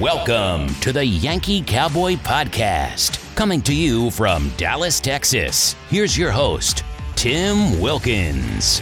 Welcome to the Yankee Cowboy Podcast, coming to you from Dallas, Texas. Here's your host, Tim Wilkins.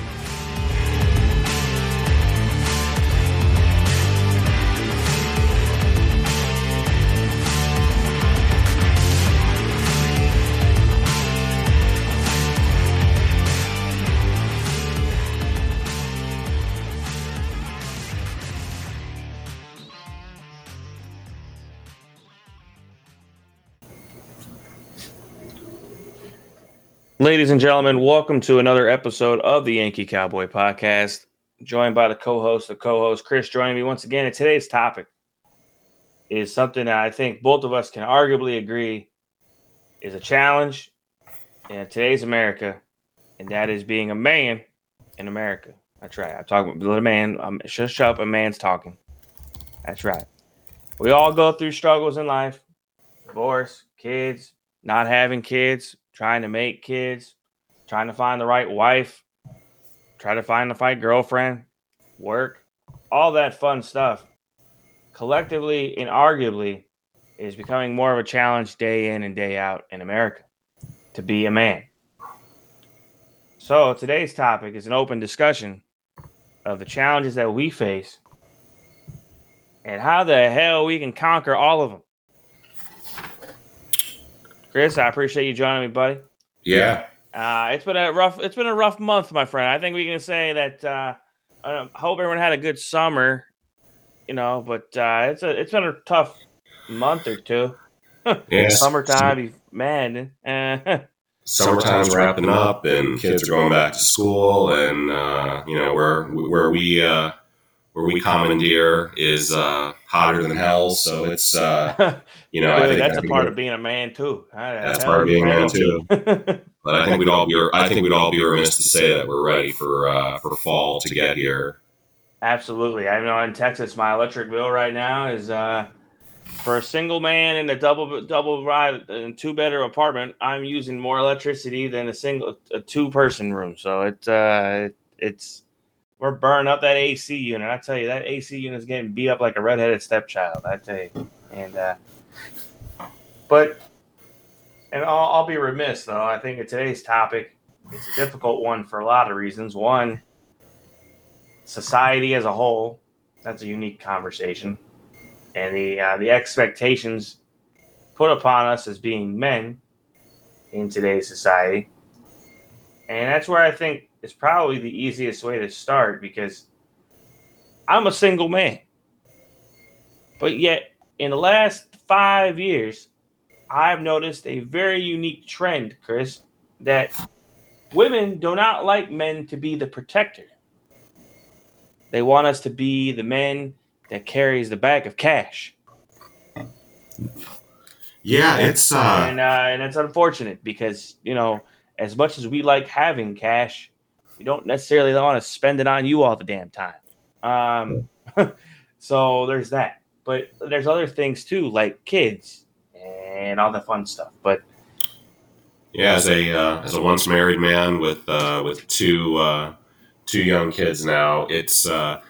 Ladies and gentlemen, welcome to another episode of the Yankee Cowboy Podcast. Joined by the co-host, the co-host Chris, joining me once again. And today's topic is something that I think both of us can arguably agree is a challenge in today's America, and that is being a man in America. That's right. I'm talking about a man. I'm shut up. A man's talking. That's right. We all go through struggles in life: divorce, kids, not having kids, trying to make kids, trying to find the right wife, try to find the right girlfriend, work, all that fun stuff. Collectively and arguably is becoming more of a challenge day in and day out in America to be a man. So today's topic is an open discussion of the challenges that we face and how the hell we can conquer all of them. Chris, I appreciate you joining me, buddy. Yeah. Uh, it's been a rough. It's been a rough month, my friend. I think we can say that. Uh, I hope everyone had a good summer, you know. But uh, it's a it's been a tough month or two. Yeah. Summertime, man. Uh, Summertime's wrapping up, and kids are going back to school, and uh, you know where where we uh, where we commandeer is uh, hotter than hell. So it's uh, you know I Dude, think that's I a part of being a man too. That's part of being a man, too. But I think we'd all be I think we'd all be remiss to say that we're ready for uh, for fall to get here. Absolutely. I know in Texas, my electric bill right now is uh, for a single man in a double double ride and two bedroom apartment. I'm using more electricity than a single a two person room. So it's uh, it's we're burning up that AC unit. I tell you, that AC unit is getting beat up like a redheaded stepchild. I tell you, and uh, but and I'll, I'll be remiss though. I think in today's topic, it's a difficult one for a lot of reasons. One society as a whole. That's a unique conversation, and the uh, the expectations put upon us as being men in today's society, and that's where I think is probably the easiest way to start because I'm a single man, but yet in the last five years, I've noticed a very unique trend, Chris, that women do not like men to be the protector. They want us to be the men that carries the bag of cash. Yeah, it's uh, and uh, and it's unfortunate because you know as much as we like having cash, we don't necessarily want to spend it on you all the damn time. Um, so there's that, but there's other things too, like kids and all the fun stuff. But yeah as a uh, as a once married man with uh, with two uh, two young kids now, it's uh,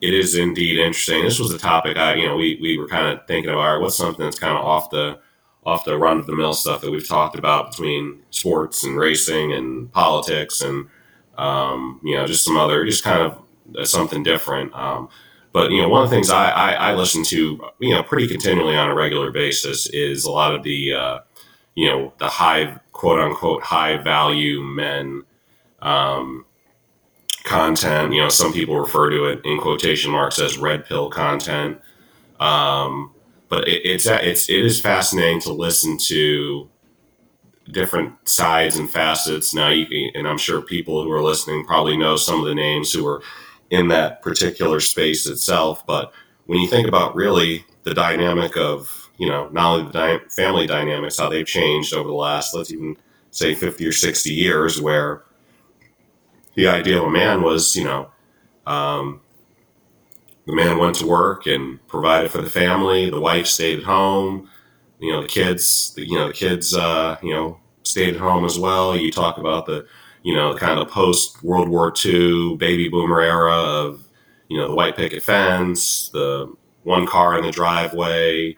it is indeed interesting. This was a topic I you know we we were kind of thinking right, what's something that's kind of off the off the run of the mill stuff that we've talked about between sports and racing and politics and um, you know just some other just kind of uh, something different. Um, but you know, one of the things I, I, I listen to, you know, pretty continually on a regular basis is a lot of the, uh, you know, the high quote unquote high value men um, content. You know, some people refer to it in quotation marks as red pill content. Um, but it, it's it's it is fascinating to listen to different sides and facets. Now, you and I'm sure people who are listening probably know some of the names who are in that particular space itself. But when you think about really the dynamic of, you know, not only the dy- family dynamics, how they've changed over the last, let's even say 50 or 60 years, where the idea of a man was, you know, um, the man went to work and provided for the family. The wife stayed at home. You know, the kids, the, you know, the kids, uh, you know, stayed at home as well. You talk about the, you know, kind of post World War II baby boomer era of, you know, the white picket fence, the one car in the driveway.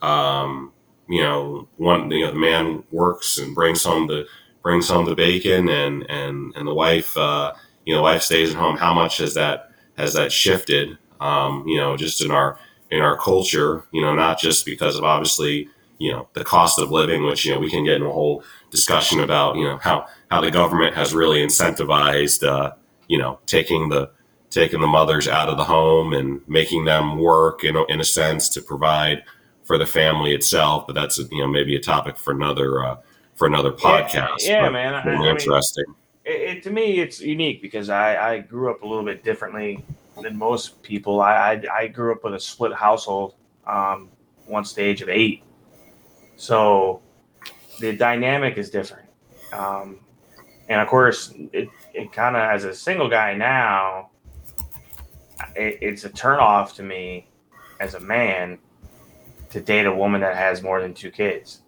Um, you know, one you know the man works and brings home the brings home the bacon, and and and the wife, uh, you know, wife stays at home. How much has that has that shifted? Um, you know, just in our in our culture, you know, not just because of obviously you know the cost of living, which you know we can get in a whole discussion about you know how how the government has really incentivized uh, you know taking the taking the mothers out of the home and making them work in a, in a sense to provide for the family itself. But that's you know maybe a topic for another uh, for another podcast. Yeah, yeah man. I, interesting. I mean, it, it, to me, it's unique because I, I grew up a little bit differently than most people. I, I, I grew up with a split household um, once the age of eight. So the dynamic is different. Um, and of course, it, it kind of, as a single guy now, it, it's a turnoff to me as a man to date a woman that has more than two kids.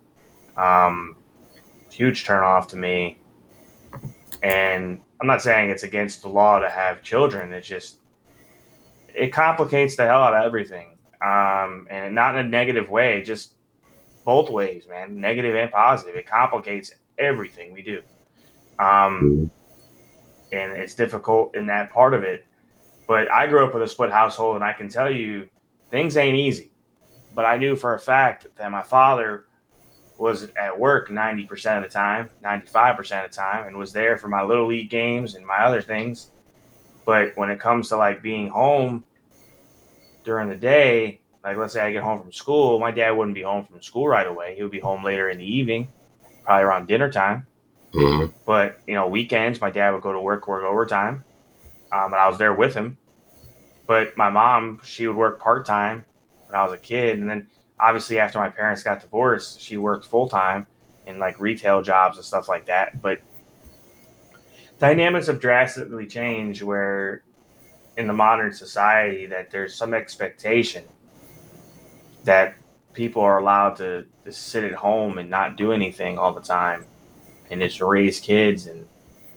Um, huge turnoff to me. And I'm not saying it's against the law to have children. It's just, it complicates the hell out of everything. Um, and not in a negative way, just both ways, man, negative and positive. It complicates everything we do. Um, and it's difficult in that part of it. But I grew up with a split household, and I can tell you things ain't easy. But I knew for a fact that my father was at work 90% of the time, 95% of the time, and was there for my little league games and my other things. But when it comes to like being home during the day, like let's say I get home from school, my dad wouldn't be home from school right away. He would be home later in the evening, probably around dinner time. Mm-hmm. But you know, weekends my dad would go to work, work overtime, um, and I was there with him. But my mom, she would work part time when I was a kid, and then obviously after my parents got divorced, she worked full time in like retail jobs and stuff like that. But dynamics have drastically changed where in the modern society that there's some expectation that people are allowed to, to sit at home and not do anything all the time and just raise kids. And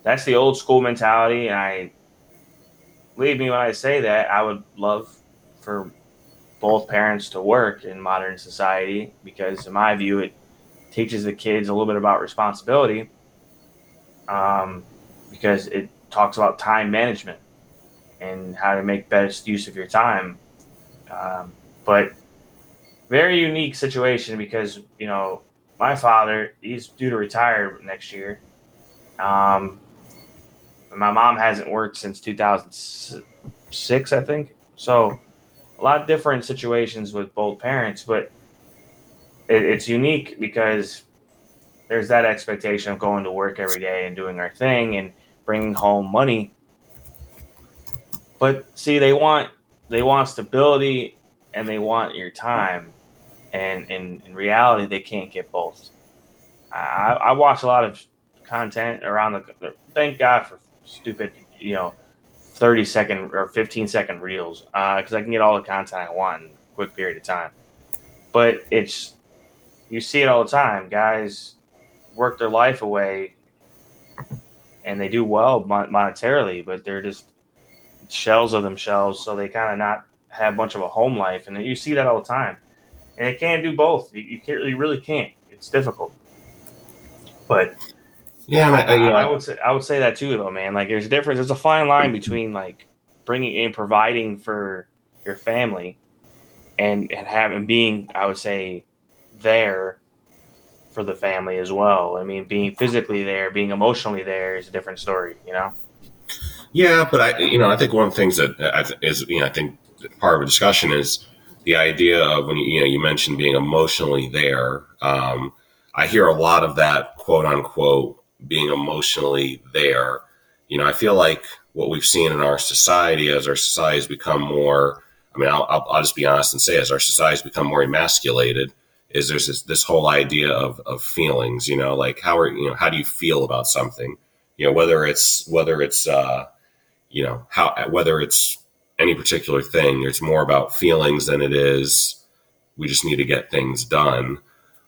that's the old school mentality. And i believe me when i say that i would love for both parents to work in modern society because in my view it teaches the kids a little bit about responsibility um, because it talks about time management and how to make best use of your time. Um, but very unique situation because you know my father he's due to retire next year. Um, my mom hasn't worked since 2006, I think. So a lot of different situations with both parents, but it, it's unique because there's that expectation of going to work every day and doing our thing and bringing home money. But see, they want they want stability and they want your time and in, in reality, they can't get both. I, I watch a lot of content around the. Thank God for stupid, you know, thirty second or fifteen second reels because uh, I can get all the content I want in a quick period of time. But it's you see it all the time. Guys work their life away, and they do well monetarily, but they're just shells of themselves. So they kind of not have much of a home life, and you see that all the time and it can't do both. You, you can't. You really can't. It's difficult. But yeah, I, I, I, would say I would say that too, though, man. Like, there's a difference. There's a fine line between like bringing in, providing for your family, and and having being, I would say, there for the family as well. I mean, being physically there, being emotionally there is a different story, you know. Yeah, but I, you know, I think one of the things that is, you know, I think part of a discussion is the idea of when you, you know you mentioned being emotionally there. Um, I hear a lot of that quote unquote being emotionally there. You know, I feel like what we've seen in our society as our society has become more. I mean, I'll, I'll, just be honest and say, as our society has become more emasculated, is there's this, this whole idea of, of feelings. You know, like how are you know how do you feel about something? You know, whether it's whether it's uh, you know how whether it's any particular thing. It's more about feelings than it is. We just need to get things done.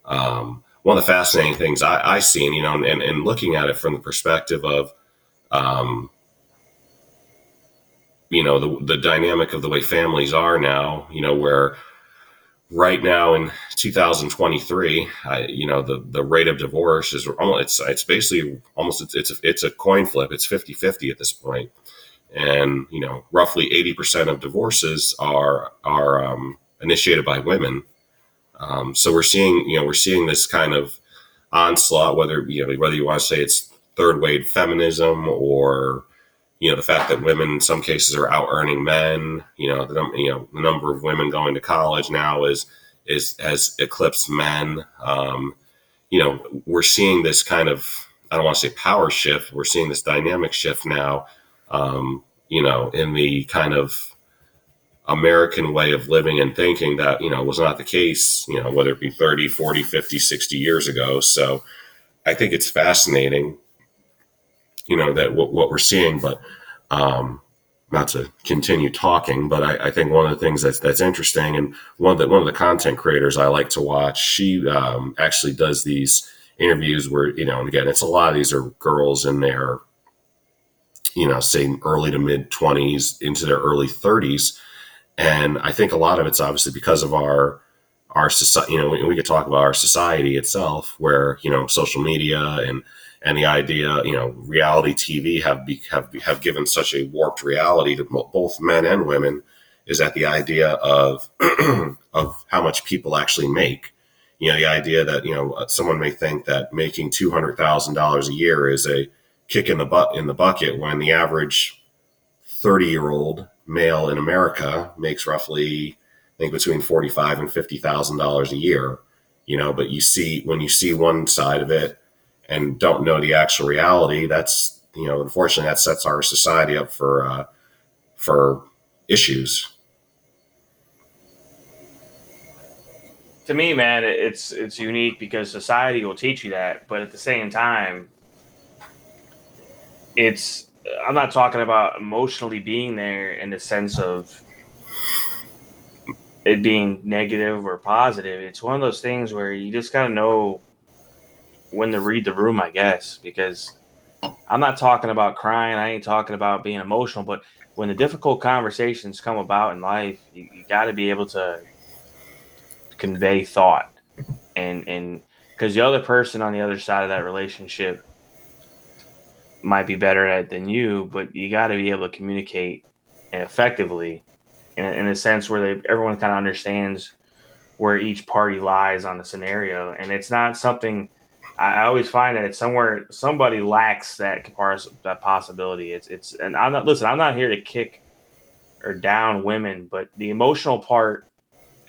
Um, one of the fascinating things I, I seen, you know, and, and looking at it from the perspective of, um, you know the the dynamic of the way families are now. You know where right now in 2023, I, you know the the rate of divorce is almost it's it's basically almost it's it's a, it's a coin flip. It's 50-50 at this point. And you know, roughly 80% of divorces are are um, initiated by women. Um, so we're seeing, you know, we're seeing this kind of onslaught, whether you know, whether you want to say it's third wave feminism or you know the fact that women in some cases are out earning men. You know, the you know the number of women going to college now is is has eclipsed men. Um, you know, we're seeing this kind of I don't want to say power shift. We're seeing this dynamic shift now. Um, you know, in the kind of American way of living and thinking that, you know, was not the case, you know, whether it be 30, 40, 50, 60 years ago. So I think it's fascinating, you know, that what, what we're seeing, but, um, not to continue talking, but I, I, think one of the things that's that's interesting, and one the one of the content creators I like to watch, she um, actually does these interviews where you know, and again, it's a lot of these are girls in their, you know, say early to mid twenties into their early thirties, and I think a lot of it's obviously because of our our society. You know, we, we could talk about our society itself, where you know social media and and the idea, you know, reality TV have be, have have given such a warped reality to both men and women. Is that the idea of of how much people actually make? You know, the idea that you know someone may think that making two hundred thousand dollars a year is a kick in the butt in the bucket when the average thirty year old male in America makes roughly, I think, between forty-five and fifty thousand dollars a year. You know, but you see when you see one side of it and don't know the actual reality, that's you know, unfortunately, that sets our society up for uh, for issues. To me, man, it's it's unique because society will teach you that, but at the same time, it's I'm not talking about emotionally being there in the sense of it being negative or positive. It's one of those things where you just gotta know when to read the room, I guess, because I'm not talking about crying. I ain't talking about being emotional, but when the difficult conversations come about in life, you, you got to be able to convey thought and and because the other person on the other side of that relationship might be better at it than you, but you got to be able to communicate effectively in, in a sense where they, everyone kind of understands where each party lies on the scenario. And it's not something I always find that it's somewhere somebody lacks that that possibility. It's it's and I'm not listen. I'm not here to kick or down women, but the emotional part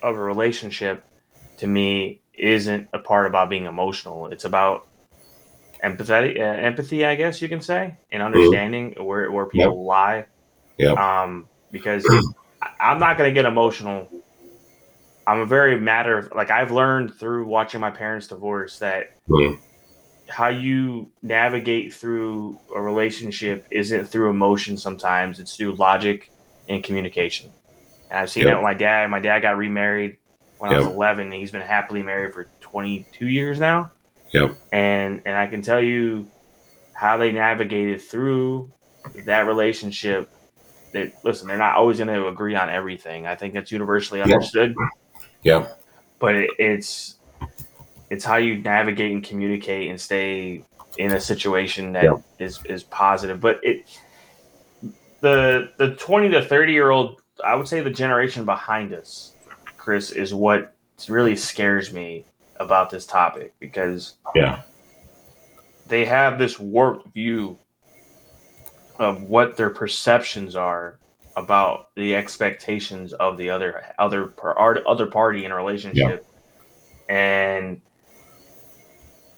of a relationship to me isn't a part about being emotional. It's about empathetic uh, empathy, I guess you can say, and understanding mm-hmm. where where people yep. lie. Yeah. Um, because I'm not going to get emotional. I'm a very matter of like I've learned through watching my parents divorce that mm-hmm. how you navigate through a relationship isn't through emotion. Sometimes it's through logic and communication. And I've seen yep. that with my dad. My dad got remarried when yep. I was 11. And He's been happily married for 22 years now. Yep. And and I can tell you how they navigated through that relationship. That listen, they're not always going to agree on everything. I think that's universally understood. Yeah. But it, it's it's how you navigate and communicate and stay in a situation that yep. is is positive. But it the the twenty to thirty year old, I would say the generation behind us, Chris, is what really scares me about this topic because yeah, they have this warped view of what their perceptions are about the expectations of the other other other party in a relationship, yeah. and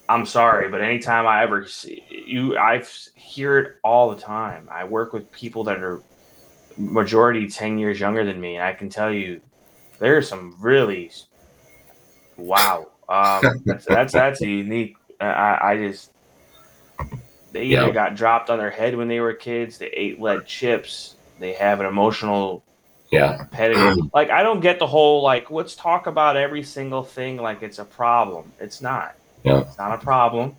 I'm sorry, but anytime I ever see you, I hear it all the time. I work with people that are majority 10 years younger than me, and I can tell you there's some really wow um, that's, that's that's a unique. I, I just they either yep. got dropped on their head when they were kids. They ate lead chips. They have an emotional yeah pedigree. like I don't get the whole like let's talk about every single thing like it's a problem. It's not. Yeah. It's not a problem.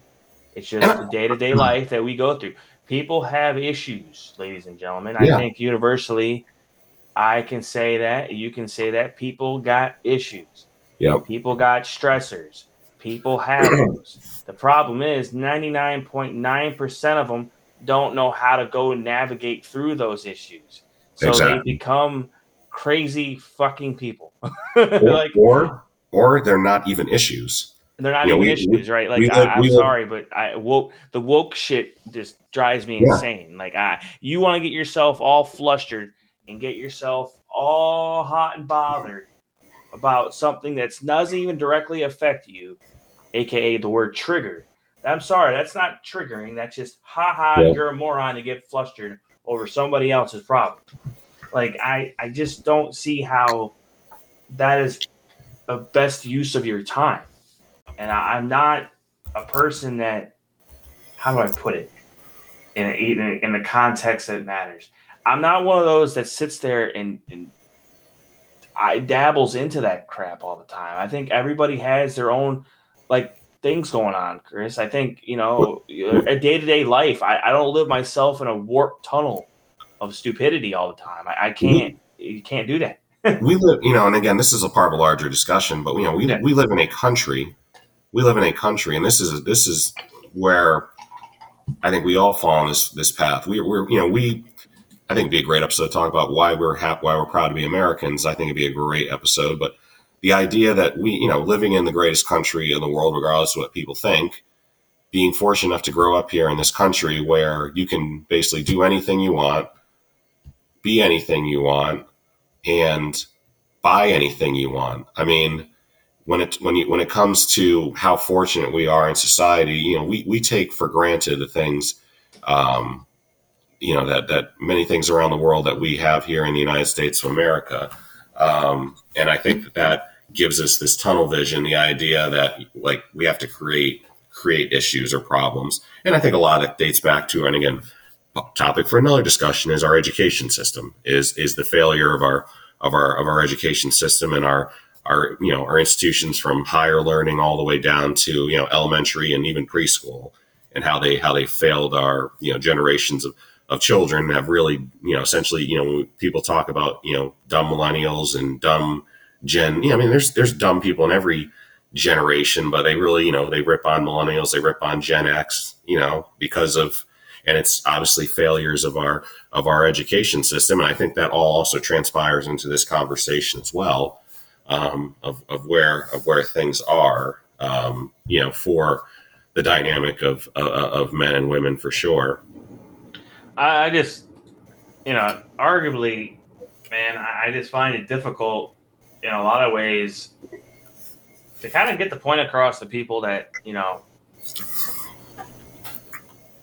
It's just the day to day life that we go through. people have issues, ladies and gentlemen. Yeah. I think universally, I can say that. You can say that people got issues. Yep. People got stressors. People have those. The problem is 99.9% of them don't know how to go navigate through those issues. So Exactly. they become crazy fucking people. Or, like or or they're not even issues. they're not Yeah, even we- issues, right? Like we I, I'm sorry, but I woke the woke shit just drives me Yeah. insane. Like I, you want to get yourself all flustered and get yourself all hot and bothered about something that doesn't even directly affect you, aka the word trigger. I'm sorry, that's not triggering. That's just ha ha. Yeah. You're a moron to get flustered over somebody else's problem. Like I, I just don't see how that is the best use of your time. And I, I'm not a person that, how do I put it, in, a, in, a, in the context that matters. I'm not one of those that sits there and, and I dabbles into that crap all the time. I think everybody has their own like things going on, Chris. I think you know a day to day life. I, I don't live myself in a warped tunnel of stupidity all the time. I, I can't. You can't do that. we live, you know, and again, this is a part of a larger discussion, but you know, we we live in a country, we live in a country, and this is this is where I think we all fall on this this path. We, we're, you know, we, I think it'd be a great episode to talk about why we're happy, why we're proud to be Americans. I think it'd be a great episode, but the idea that we, you know, living in the greatest country in the world, regardless of what people think, being fortunate enough to grow up here in this country where you can basically do anything you want, be anything you want, and buy anything you want. I mean, when it when you when it comes to how fortunate we are in society, you know, we we take for granted the things, um, you know, that that many things around the world that we have here in the United States of America, um, and I think that that gives us this tunnel vision, the idea that like we have to create create issues or problems, and I think a lot of it dates back to, and again, topic for another discussion is our education system is is the failure of our of our of our education system and our our you know our institutions from higher learning all the way down to you know elementary and even preschool and how they how they failed our you know generations of of children have really you know essentially you know people talk about you know dumb millennials and dumb gen yeah I mean there's there's dumb people in every generation but they really you know they rip on millennials they rip on Gen X you know because of and it's obviously failures of our of our education system and I think that all also transpires into this conversation as well um, of, of where of where things are, um, you know, for the dynamic of uh, of men and women for sure. I, I just, you know, arguably, man, I, I just find it difficult in a lot of ways to kind of get the point across to people that, you know,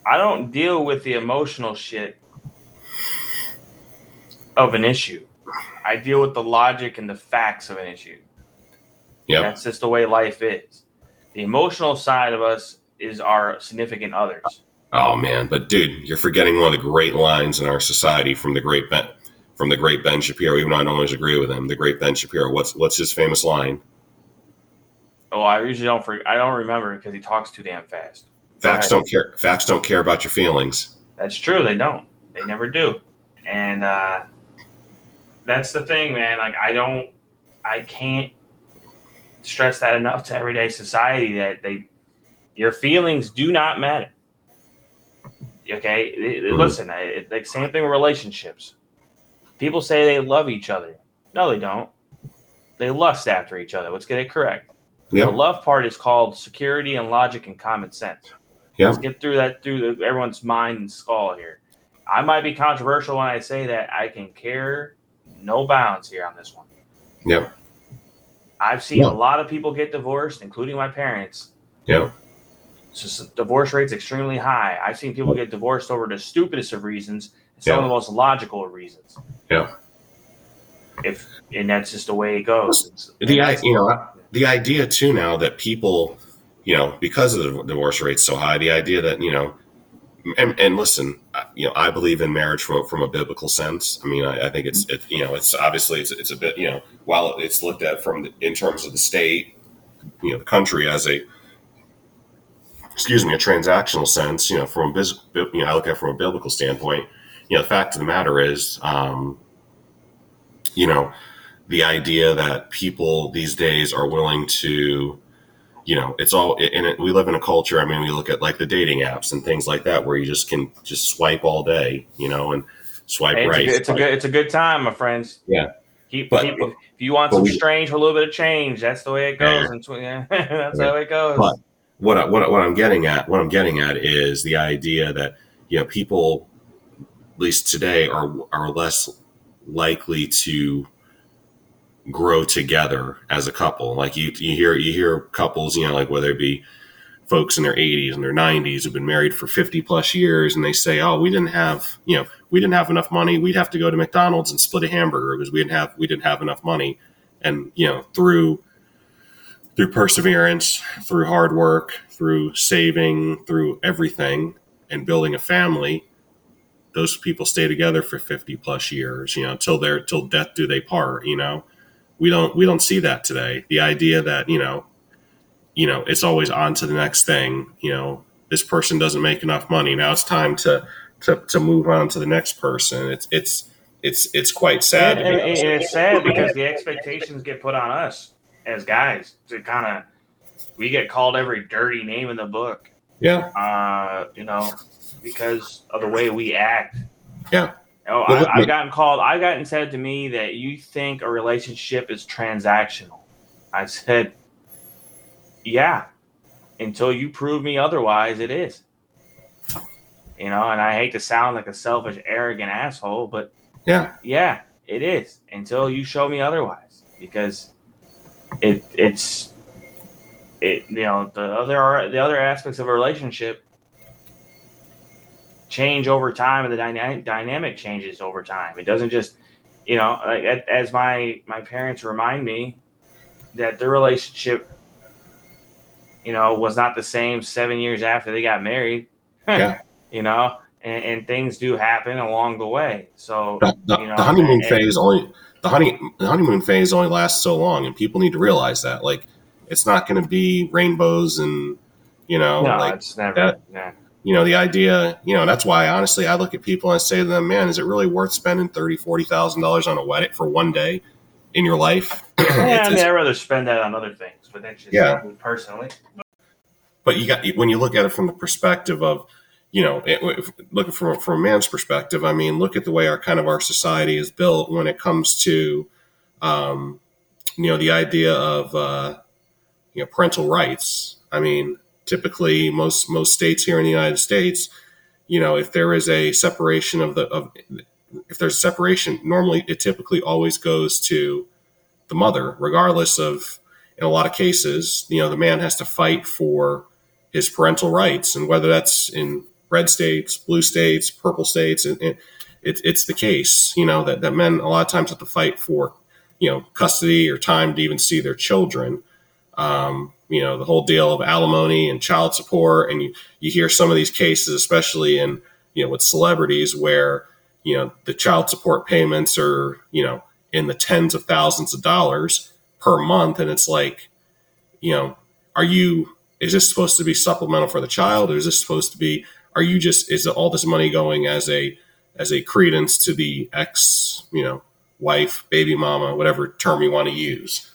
I don't deal with the emotional shit of an issue. I deal with the logic and the facts of an issue. Yeah, That's just the way life is. The emotional side of us is our significant others. Oh man, but dude, you're forgetting one of the great lines in our society from the great Ben from the great Ben Shapiro. Even though I don't always agree with him, the great Ben Shapiro. What's what's his famous line? Oh, I usually don't. For, I don't remember because he talks too damn fast. Facts don't care. Facts don't care about your feelings. That's true. They don't. They never do. And uh, that's the thing, man. Like I don't. I can't stress that enough to everyday society that they, your feelings do not matter. Okay, Mhm. listen. I- It, like same thing with relationships. People say they love each other. No, they don't. They lust after each other. Let's get it correct. The love part is called security and logic and common sense. Yeah. Let's get through that through the, everyone's mind and skull here. I might be controversial when I say that I can care no bounds here on this one. Yep. I've seen Yeah. a lot of people get divorced, including my parents. Yep. So s- divorce rate's extremely high. I've seen people get divorced over the stupidest of reasons, some Yeah. of the most logical of reasons. Yeah. If and that's just the way it goes. It's- The i- you know the idea too now that people you know because of the divorce rates so high the idea that you know and, and listen I- you know i believe in marriage from, from a biblical sense i mean i, I think it's it, you know it's obviously it's, it's a bit you know while it's looked at from the, in terms of the state you know the country as a excuse me, a transactional sense, you know, from you know, I look at it from a biblical standpoint. You know, the fact of the matter is, um, you know, the idea that people these days are willing to, you know, it's all, and it, we live in a culture. I mean, we look at like the dating apps and things like that, where you just can just swipe all day, you know, and swipe Hey, it's, right. a, good- it's a good it's a good time, my friends. Yeah. Keep, But- keep if you want some we- strange for a little bit of change, that's the way it goes. And so, yeah, that's Yeah. how it goes. But- what I, what I- what I'm getting at what I'm getting at is the idea that you know people at least today are are less likely to grow together as a couple. Like you you hear you hear couples you know like whether it be folks in their 80s and their 90s who've been married for 50 plus years and they say oh we didn't have you know we didn't have enough money. We'd have to go to McDonald's and split a hamburger because we didn't have we didn't have enough money. And you know through through perseverance, through hard work, through saving, through everything, and building a family, those people stay together for 50 plus years, you know, till they're till death do they part, you know. We don't we don't see that today. The idea that, you know, you know, it's always on to the next thing, you know, this person doesn't make enough money. Now it's time to to to move on to the next person. It's it's it's it's quite sad. and, and- and it's sad because the expectations get put on us as guys to kind of we get called every dirty name in the book yeah. uh you know because of the way we act Yeah. oh Well, I, i've gotten called i've gotten said to me that you think a relationship is transactional i said yeah until you prove me otherwise it is you know and i hate to sound like a selfish arrogant asshole but Yeah. yeah, it is until you show me otherwise because it it's it you know the other the other aspects of a relationship change over time and the dynamic dynamic changes over time. It doesn't just you know like, as my my parents remind me that their relationship you know was not the same 7 years after they got married. Yeah. you know and, and things do happen along the way. So the, the, you know, the honeymoon and- phase only the honey the honeymoon phase only lasts so long and people need to realize that like it's not going to be rainbows and you know no, like it's never. that- yeah. you know the idea you know that's why honestly i look at people and I say to them man is it really worth spending thirty forty thousand dollars on a wedding for one day in your life Yeah, I mean, I'd rather spend that on other things, but that's just Yeah. personally. but you got when you look at it from the perspective of you know looking from from a man's perspective i mean look at the way our kind of our society is built when it comes to um, you know the idea of uh, you know parental rights. I mean typically most most states here in the united states you know if there is a separation of the of if there's separation normally it typically always goes to the mother regardless of in a lot of cases you know the man has to fight for his parental rights, and whether that's in red states, blue states, purple states, and it, it, it's the case, you know, that, that men a lot of times have to fight for, you know, custody or time to even see their children. Um, you know, the whole deal of alimony and child support, and you, you hear some of these cases, especially in, you know, with celebrities where, you know, the child support payments are, you know, in the tens of thousands of dollars per month. And it's like, you know, are you, is this supposed to be supplemental for the child or is this supposed to be are you just is all this money going as a as a credence to the ex you know wife baby mama whatever term you want to use?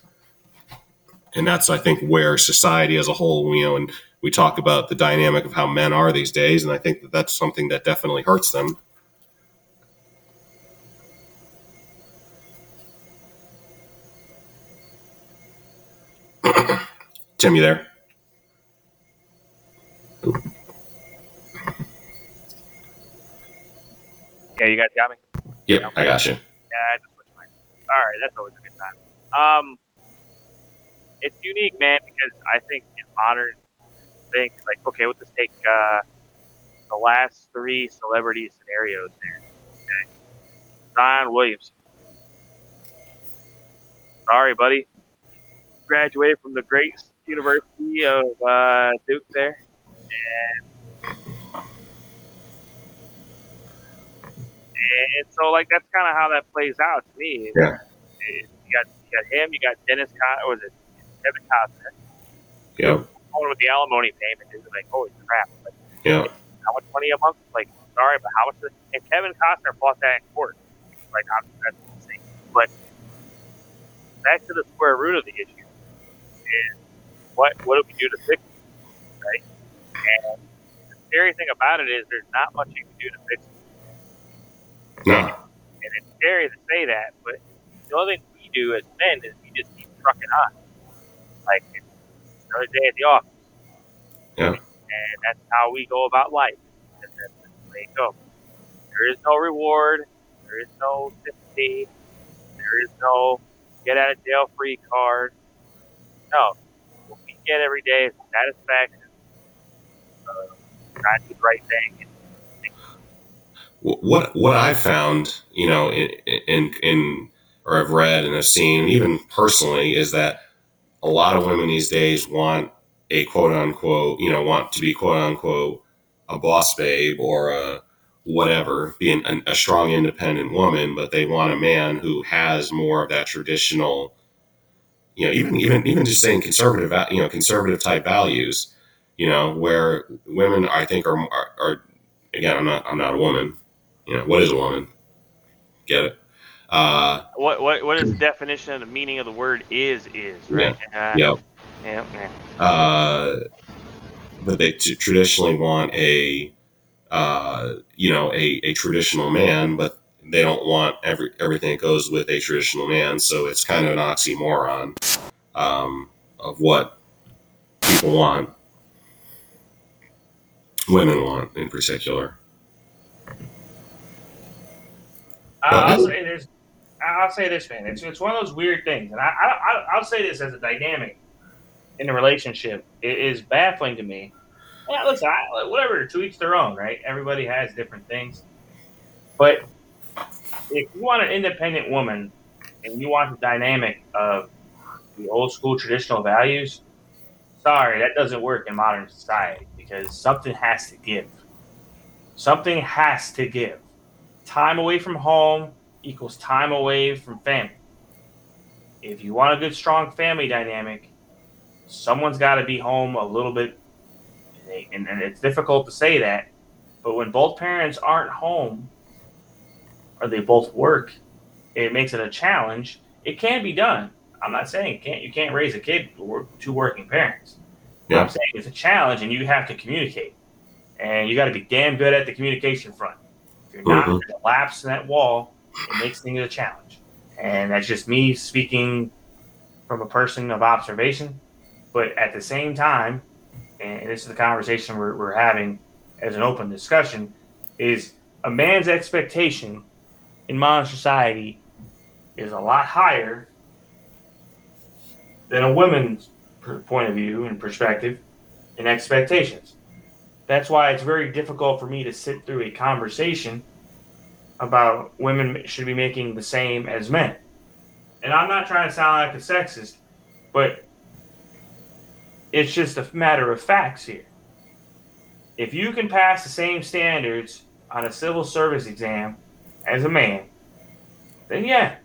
And that's i think where society as a whole you know and we talk about the dynamic of how men are these days and i think that that's something that definitely hurts them. Tim you there Yeah, you guys got me. yep i got you Yeah, I just switched mine. All right, that's always a good time. Um, it's unique, man, because I think in modern things, like, okay, we'll just take uh, the last three celebrity scenarios there. Okay. Zion Williamson. Sorry, buddy. Graduated from the great University of uh, Duke there. And so, like, that's kind of how that plays out to me. Yeah. You got, you got him, you got Dennis Costner, was it Kevin Costner? yep phone with the alimony payment is like, holy crap! Like, Yeah. how much money a month? Like, sorry, but how much? And Kevin Costner fought that in court. Like, I'm, that's insane. But back to the square root of the issue is what what do we do to fix it, right? And the scary thing about it is there's not much you can do to fix it. No. And it's scary to say that, but the only thing we do as men is we just keep trucking on. Like it's another day at the office. Yeah. And that's how we go about life. And that's the way it goes. There is no reward. There is no sympathy. There is no get out of jail free card. No. What we get every day is satisfaction. Uh, trying to do the right thing. What what I found, you know, in, in in or I've read and I've seen, even personally, is that a lot of women these days want a quote unquote, you know, want to be quote unquote a boss babe or a whatever, being a, a strong independent woman, but they want a man who has more of that traditional, you know, even even even just saying conservative, you know, conservative type values, you know, where women I think are are, are again, I'm not I'm not a woman, you know, what is a woman? Get it? Uh, What what what is the definition of the meaning of the word is is right? Uh, yeah. yeah, yeah. uh, but they t- traditionally want a, uh, you know, a, a traditional man, but they don't want every everything that goes with a traditional man. So it's kind of an oxymoron um, of what people want, women want in particular. I'll say this. I'll say this, man. It's it's one of those weird things, and I, I I'll say this as a dynamic in a relationship. It is baffling to me. Yeah, listen, I, whatever. To each their own, right? Everybody has different things, but if you want an independent woman and you want the dynamic of the old school traditional values, sorry, that doesn't work in modern society because something has to give. Something has to give time away from home equals time away from family. If you want a good, strong family dynamic, someone's got to be home a little bit. And, and it's difficult to say that, but when both parents aren't home or they both work, it makes it a challenge. It can be done. I'm not saying it can't. You can't raise a kid with two working parents. Yeah. I'm saying it's a challenge, and you have to communicate, and you got to be damn good at the communication front. You're not, Mhm. going to lapse in that wall, it makes things a challenge. And that's just me speaking from a person of observation. But at the same time, and this is the conversation we're, we're having as an open discussion, is a man's expectation in modern society is a lot higher than a woman's point of view and perspective and expectations. That's why it's very difficult for me to sit through a conversation about women should be making the same as men. And I'm not trying to sound like a sexist, but it's just a matter of facts here. If you can pass the same standards on a civil service exam as a man, then yeah,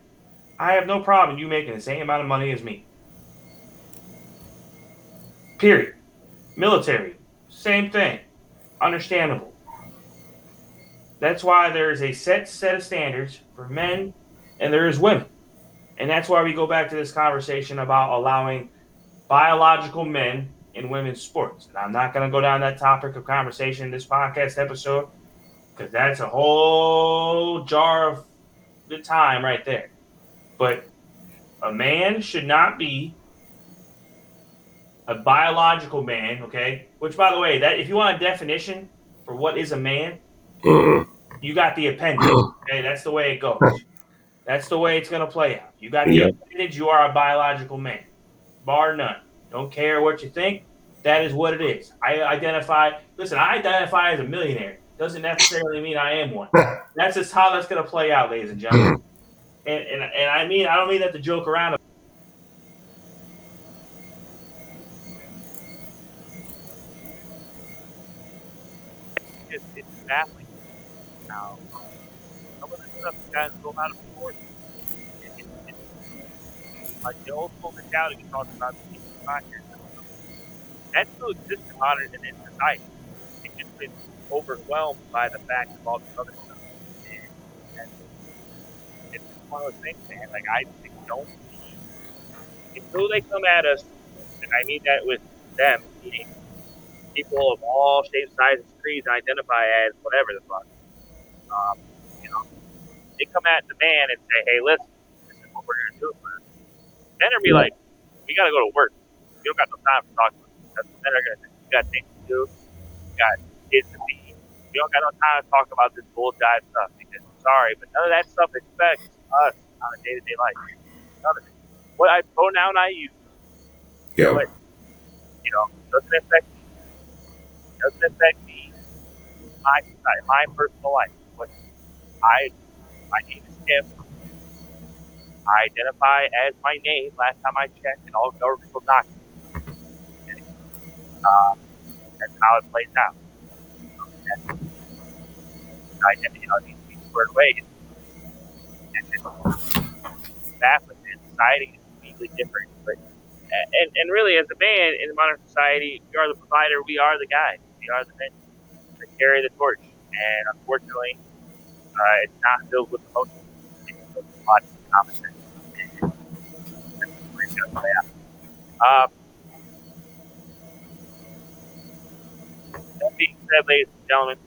I have no problem you making the same amount of money as me. Period. Military, same thing. Understandable. That's why there is a set set of standards for men and there is women. And that's why we go back to this conversation about allowing biological men in women's sports. And I'm not going to go down that topic of conversation in this podcast episode because that's a whole jar of the time right there. But a man should not be a biological man, okay? Which, by the way, that if you want a definition for what is a man, you got the appendage. Okay, that's the way it goes. That's the way it's gonna play out. You got the Yeah. appendage. You are a biological man, bar none. Don't care what you think. That is what it is. I identify. Listen, I identify as a millionaire. Doesn't necessarily mean I am one. That's just how that's gonna play out, ladies and gentlemen. And and, and I mean, I don't mean that to joke around. Baffling how some of this stuff guys go out of proportion. It, it, it's like the old school mentality we talked about the that still exists in modern and in society. It's just been overwhelmed by the fact of all this other stuff. And, and it's just one of those things, man. Like I don't see until they come at us, and I mean that with them, meaning people of all shapes, sizes, creeds, identify as whatever the fuck. Um, you know, they come at the man and say, "Hey, listen, this is what we're gonna do." For us. Then they'll be like, "We gotta go to work. We don't got no time for talking." That's what they're gonna do. We got things to do. We got kids to feed. We don't got no time to talk about this bullshit stuff because sorry, but none of that stuff affects us on a day to day life. None of it. What I pronoun I use, Yeah. but you know, doesn't affect Doesn't affect me. My society, my personal life. But I, my name is Tim. I identify as my name last time I checked in all governmental documents. Okay. Uh, that's how it plays out. And identity, you know, to be squared away. And just baffling. And society is completely different. But and, and really, as a man in the modern society, we are the provider. We are the guys. We are the men that carry the torch. And unfortunately, uh, it's not filled with emotion. It's filled with lots of common sense. And. Um, that being said, ladies and gentlemen,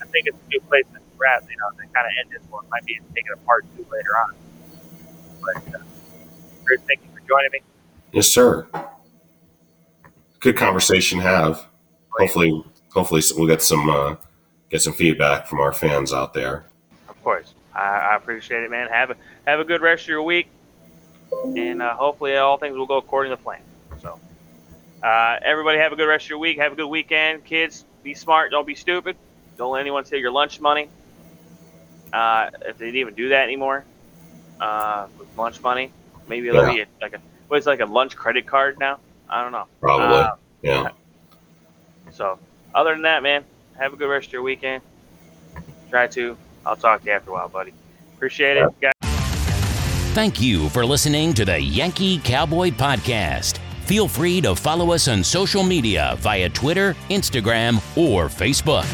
I think it's a good place to wrap. You know, to kind of end this one. Might be taking a part two later on. But uh, Chris, thank you for joining me. Yes, sir. Good conversation to have. Hopefully, hopefully we'll get some uh, get some feedback from our fans out there. Of course, I, I appreciate it, man. Have a have a good rest of your week, and uh, hopefully all things will go according to plan. So, uh, everybody have a good rest of your week. Have a good weekend, kids. Be smart. Don't be stupid. Don't let anyone steal your lunch money. Uh, if they even do that anymore, uh, with lunch money, maybe it'll Yeah. be a, like a what's like a lunch credit card now. I don't know. Probably. Uh, Yeah. so, other than that, man, have a good rest of your weekend. Try to. I'll talk to you after a while, buddy. Appreciate it, guys. Thank you for listening to the Yankee Cowboy Podcast. Feel free to follow us on social media via Twitter, Instagram, or Facebook.